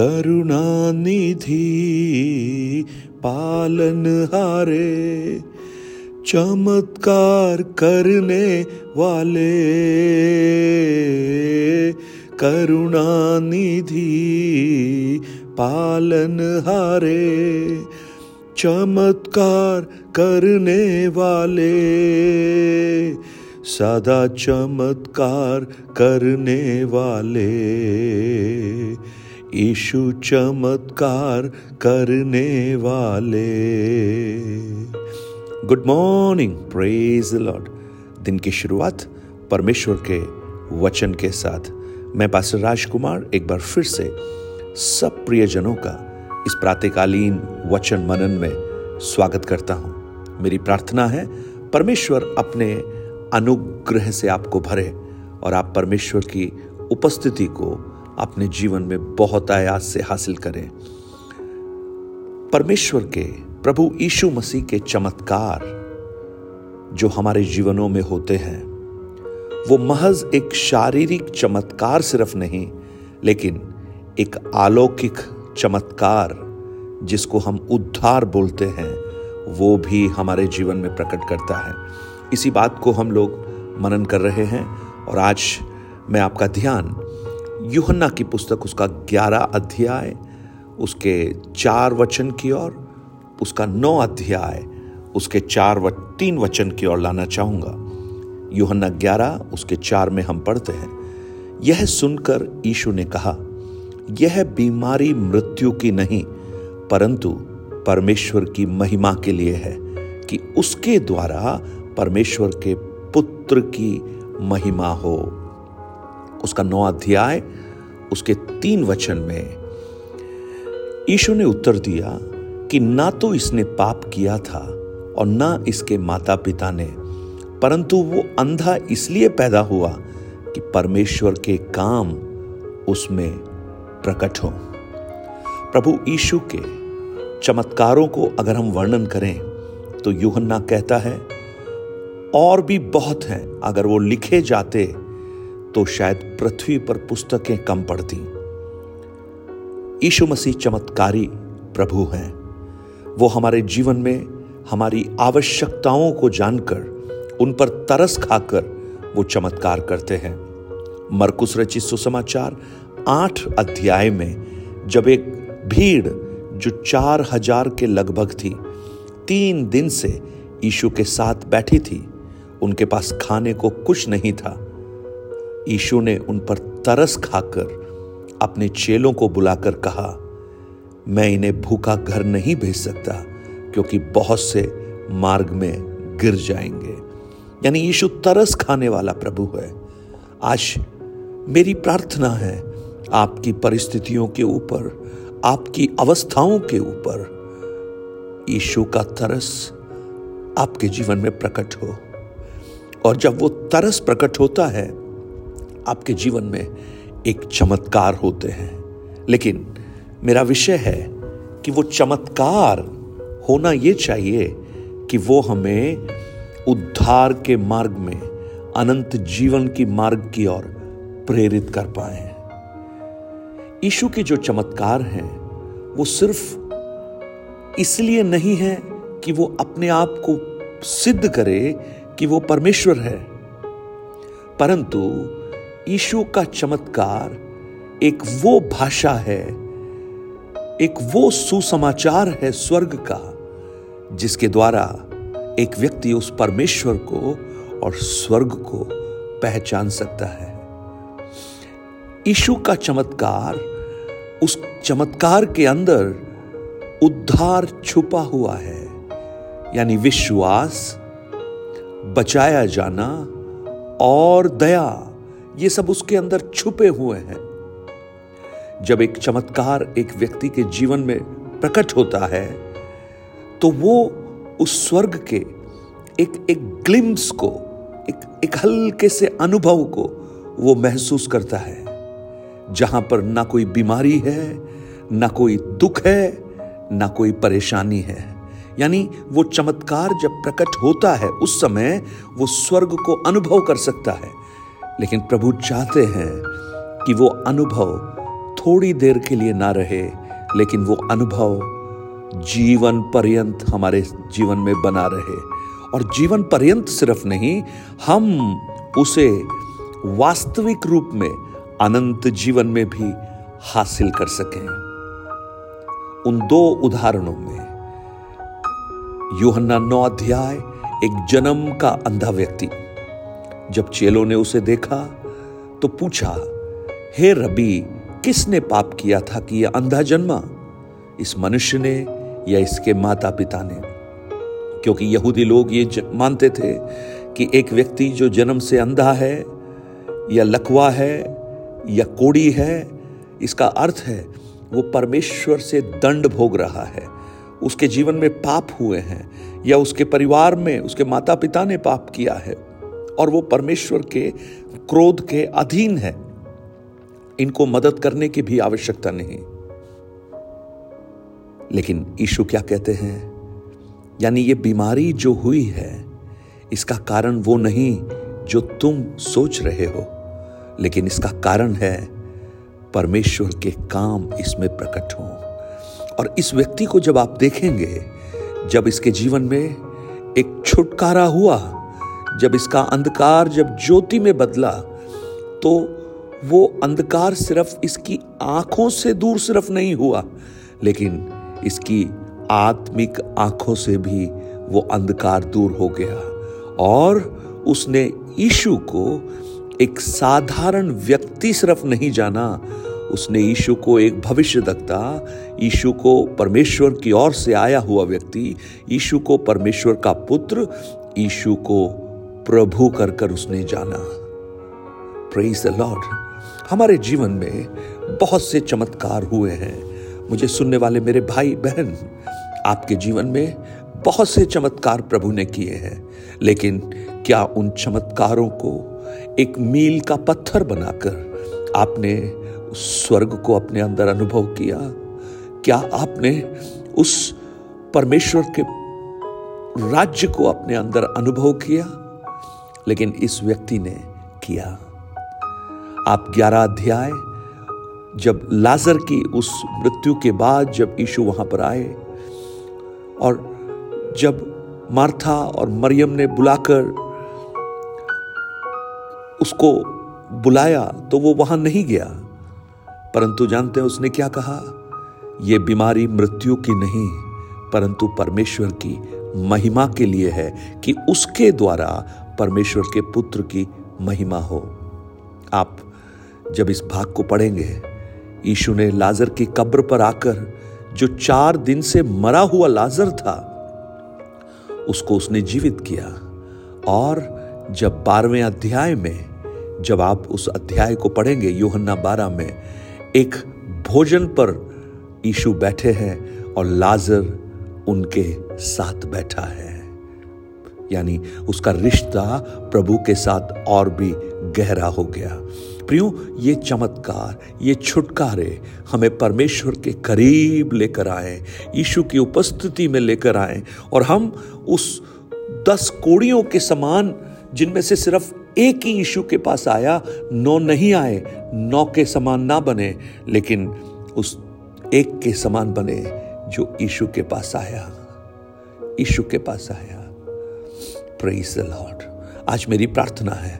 करुणा निधि पालन हारे, चमत्कार करने वाले करुणा निधि पालन हारे, चमत्कार करने वाले, सदा चमत्कार करने वाले। ईशु चमत्कार करने वाले। गुड मॉर्निंग प्रेज लॉर्ड दिन की शुरुआत परमेश्वर के वचन के साथ। मैं पास्टर राजकुमार एक बार फिर से सब प्रियजनों का इस प्रातकालीन वचन मनन में स्वागत करता हूँ। मेरी प्रार्थना है, परमेश्वर अपने अनुग्रह से आपको भरे और आप परमेश्वर की उपस्थिति को अपने जीवन में बहुत आयास से हासिल करें। परमेश्वर के, प्रभु यीशु मसीह के चमत्कार जो हमारे जीवनों में होते हैं, वो महज एक शारीरिक चमत्कार सिर्फ़ नहीं, लेकिन एक अलौकिक चमत्कार जिसको हम उद्धार बोलते हैं, वो भी हमारे जीवन में प्रकट करता है। इसी बात को हम लोग मनन कर रहे हैं और आज मैं आपका ध्यान यूहन्ना की पुस्तक उसका ग्यारह अध्याय, उसके चार वचन की ओर, उसका नौ अध्याय, उसके चार व, तीन वचन की ओर लाना चाहूँगा। यूहन्ना ग्यारह, उसके चार में हम पढ़ते हैं। यह सुनकर ईशु ने कहा, यह बीमारी मृत्यु की नहीं, परंतु परमेश्वर की महिमा के लिए है कि उसके द्वारा परमेश्वर के पुत्र की महिमा हो। उसका नौ अध्याय, उसके तीन वचन में ईशु ने उत्तर दिया कि ना तो इसने पाप किया था और ना इसके माता पिता ने, परंतु वो अंधा इसलिए पैदा हुआ कि परमेश्वर के काम उसमें प्रकट हो। प्रभु ईशु के चमत्कारों को अगर हम वर्णन करें तो यूहन्ना कहता है, और भी बहुत हैं अगर वो लिखे जाते तो शायद पृथ्वी पर पुस्तकें कम पड़ती ईशु मसीह चमत्कारी प्रभु हैं। वो हमारे जीवन में हमारी आवश्यकताओं को जानकर, उन पर तरस खाकर वो चमत्कार करते हैं। मरकुस रचित सुसमाचार आठ अध्याय में, जब एक भीड़ जो चार हज़ार के लगभग थी, तीन दिन से यीशु के साथ बैठी थी, उनके पास खाने को कुछ नहीं था यीशु ने उन पर तरस खाकर अपने चेलों को बुलाकर कहा, मैं इन्हें भूखा घर नहीं भेज सकता, क्योंकि बहुत से मार्ग में गिर जाएँगे। यानी यीशु तरस खाने वाला प्रभु है। आज मेरी प्रार्थना है, आपकी परिस्थितियों के ऊपर, आपकी अवस्थाओं के ऊपर, यीशु का तरस आपके जीवन में प्रकट हो। और जब वो तरस प्रकट होता है आपके जीवन में एक चमत्कार होते हैं। लेकिन मेरा विषय है कि वो चमत्कार होना ये चाहिए कि वो हमें उद्धार के मार्ग में, अनंत जीवन की मार्ग की ओर प्रेरित कर पाए। ईशु के जो चमत्कार हैं, वो सिर्फ़ इसलिए नहीं है कि वो अपने आप को सिद्ध करे कि वो परमेश्वर है। परंतु ईशु का चमत्कार एक वो भाषा है, एक वो सुसमाचार है स्वर्ग का, जिसके द्वारा एक व्यक्ति उस परमेश्वर को और स्वर्ग को पहचान सकता है। ईशु का चमत्कार, उस चमत्कार के अंदर उद्धार छुपा हुआ है, यानी विश्वास, बचाया जाना और दया। ये सब उसके अंदर छुपे हुए हैं। जब एक चमत्कार एक व्यक्ति के जीवन में प्रकट होता है तो वो उस स्वर्ग के एक एक ग्लिम्स को, एक एक हल्के से अनुभव को वो महसूस करता है, जहाँ पर ना कोई बीमारी है, ना कोई दुख है, ना कोई परेशानी है। यानी वो चमत्कार जब प्रकट होता है उस समय, वो स्वर्ग को अनुभव कर सकता है। लेकिन प्रभु चाहते हैं कि वो अनुभव थोड़ी देर के लिए ना रहे, लेकिन वो अनुभव जीवन पर्यंत हमारे जीवन में बना रहे। और जीवन पर्यंत सिर्फ़ नहीं, हम उसे वास्तविक रूप में अनंत जीवन में भी हासिल कर सकें। उन दो उदाहरणों में, यूहन्ना नौ अध्याय, एक जन्म का अंधा व्यक्ति। जब चेलों ने उसे देखा तो पूछा, हे रबी, किसने पाप किया था कि यह अंधा जन्मा? इस मनुष्य ने या इसके माता पिता ने? क्योंकि यहूदी लोग ये मानते थे कि एक व्यक्ति जो जन्म से अंधा है, या लकवा है, या कोड़ी है, इसका अर्थ है, वो परमेश्वर से दंड भोग रहा है। उसके जीवन में पाप हुए हैं, या उसके परिवार में, उसके माता पिता ने पाप किया है। और वो परमेश्वर के क्रोध के अधीन है। इनको मदद करने की भी आवश्यकता नहीं। लेकिन ईशु क्या कहते हैं? यानी ये बीमारी जो हुई है, इसका कारण वो नहीं जो तुम सोच रहे हो। लेकिन इसका कारण है, परमेश्वर के काम इसमें प्रकट हो। और इस व्यक्ति को जब आप देखेंगे, जब इसके जीवन में एक छुटकारा हुआ जब इसका अंधकार जब ज्योति में बदला तो वो अंधकार सिर्फ़ इसकी आँखों से दूर सिर्फ़ नहीं हुआ, लेकिन इसकी आत्मिक आँखों से भी वो अंधकार दूर हो गया। और उसने यीशु को एक साधारण व्यक्ति सिर्फ़ नहीं जाना, उसने यीशु को एक भविष्य दक्ता यीशु को परमेश्वर की ओर से आया हुआ व्यक्ति, यीशु को परमेश्वर का पुत्र, यीशु को प्रभु कर कर उसने जाना। प्रेज द लॉर्ड हमारे जीवन में बहुत से चमत्कार हुए हैं। मुझे सुनने वाले मेरे भाई, बहन, आपके जीवन में बहुत से चमत्कार प्रभु ने किए हैं। लेकिन क्या उन चमत्कारों को एक मील का पत्थर बनाकर आपने उस स्वर्ग को अपने अंदर अनुभव किया? क्या आपने उस परमेश्वर के राज्य को अपने अंदर अनुभव किया? लेकिन इस व्यक्ति ने किया। आप ग्यारह अध्याय, जब लाजर की उस मृत्यु के बाद जब यीशु वहाँ पर आए और जब मार्था और मरियम ने बुलाकर उसको बुलाया तो वो वहाँ नहीं गया। परंतु जानते हैं उसने क्या कहा? यह बीमारी मृत्यु की नहीं, परंतु परमेश्वर की महिमा के लिए है कि उसके द्वारा परमेश्वर के पुत्र की महिमा हो। आप जब इस भाग को पढ़ेंगे, यीशु ने लाजर की कब्र पर आकर, जो चार दिन से मरा हुआ लाजर था, उसको उसने जीवित किया। और जब बारहवें अध्याय में, जब आप उस अध्याय को पढ़ेंगे, योहन्ना बारह में, एक भोजन पर यीशु बैठे हैं और लाजर उनके साथ बैठा है। यानी उसका रिश्ता प्रभु के साथ और भी गहरा हो गया। प्रियो, ये चमत्कार, ये छुटकारे हमें परमेश्वर के करीब लेकर आए, यीशु की उपस्थिति में लेकर आए और हम उस दस कोड़ियों के समान, जिनमें से सिर्फ़ एक ही यीशु के पास आया, नौ नहीं आए, नौ के समान ना बने, लेकिन उस एक के समान बने जो यीशु के पास आया। यीशु के पास आया। प्रेज द लॉर्ड आज मेरी प्रार्थना है,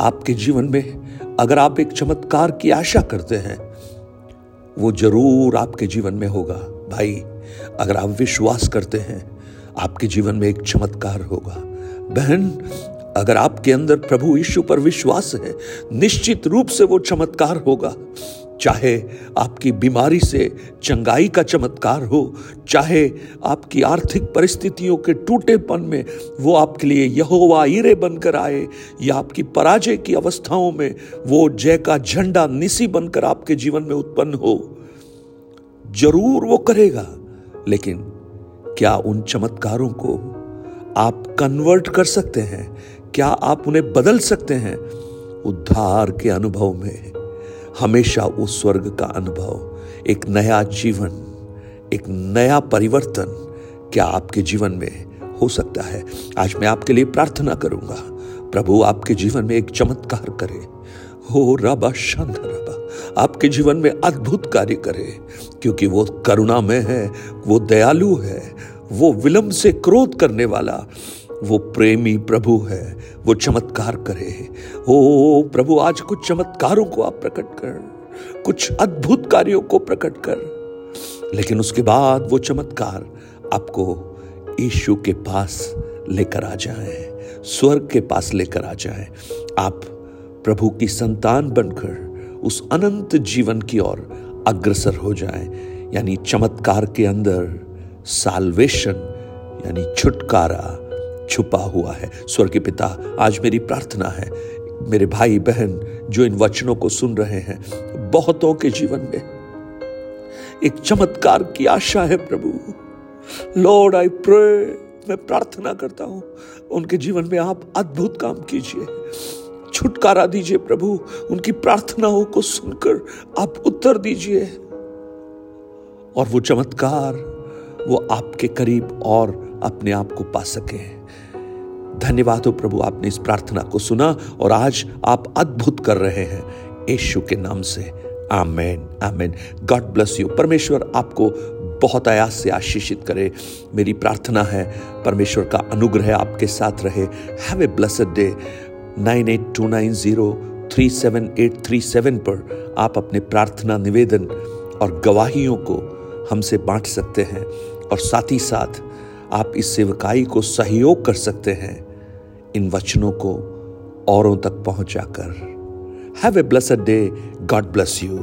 आपके जीवन में अगर आप एक चमत्कार की आशा करते हैं, वो ज़रूर आपके जीवन में होगा। भाई, अगर आप विश्वास करते हैं, आपके जीवन में एक चमत्कार होगा। बहन, अगर आपके अंदर प्रभु यीशु पर विश्वास है, निश्चित रूप से वो चमत्कार होगा। चाहे आपकी बीमारी से चंगाई का चमत्कार हो, चाहे आपकी आर्थिक परिस्थितियों के टूटेपन में वो आपके लिए यहोवा ईरे बनकर आए या आपकी पराजय की अवस्थाओं में वो जय का झंडा निसी बनकर आपके जीवन में उत्पन्न हो। ज़रूर वो करेगा, लेकिन क्या उन चमत्कारों को आप कन्वर्ट कर सकते हैं? क्या आप उन्हें बदल सकते हैं? उद्धार के अनुभव में। हमेशा उस स्वर्ग का अनुभव, एक नया जीवन, एक नया परिवर्तन क्या आपके जीवन में हो सकता है? आज मैं आपके लिए प्रार्थना करूँगा। प्रभु, आपके जीवन में एक चमत्कार करे। हो रबा शंद रबा, आपके जीवन में अद्भुत कार्य करे। क्योंकि वो करुणा में है, वो दयालु है, वो विलंब से क्रोध करने वाला वो प्रेमी प्रभु है, वो चमत्कार करे ओ प्रभु, आज कुछ चमत्कारों को आप प्रकट कर, कुछ अद्भुत कार्यों को प्रकट कर। लेकिन उसके बाद वो चमत्कार आपको यीशु के पास लेकर आ जाए, स्वर्ग के पास लेकर आ जाए। आप प्रभु की संतान बनकर उस अनंत जीवन की ओर अग्रसर हो जाए, यानी चमत्कार के अंदर साल्वेशन यानी छुटकारा छुपा हुआ है। स्वर्ग पिता, आज मेरी प्रार्थना है। मेरे भाई, बहन, जो इन वचनों को सुन रहे हैं, बहुतों के जीवन में एक चमत्कार की आशा है प्रभु। लॉर्ड आई प्रे मैं प्रार्थना करता हूँ, उनके जीवन में आप अद्भुत काम कीजिए। छुटकारा दीजिए प्रभु, उनकी प्रार्थनाओं को सुनकर आप उत्तर दीजिए। और वो चमत्कार, वो आपके करीब और अपने आप को पा सके। धन्यवाद हो प्रभु, आपने इस प्रार्थना को सुना और आज आप अद्भुत कर रहे हैं। यशु के नाम से। आमेन आमेन। God bless you. परमेश्वर आपको बहुत आयास से आशीषित करे। मेरी प्रार्थना है, परमेश्वर का अनुग्रह आपके साथ रहे। Have a blessed day nine eight two nine zero three seven eight three seven पर आप अपने प्रार्थना निवेदन और गवाहियों को हमसे बांट सकते हैं और साथ ही साथ आप इस सेवकाई को सहयोग कर सकते हैं। इन वचनों को औरों तक पहुंचाकर। Have a blessed day God bless you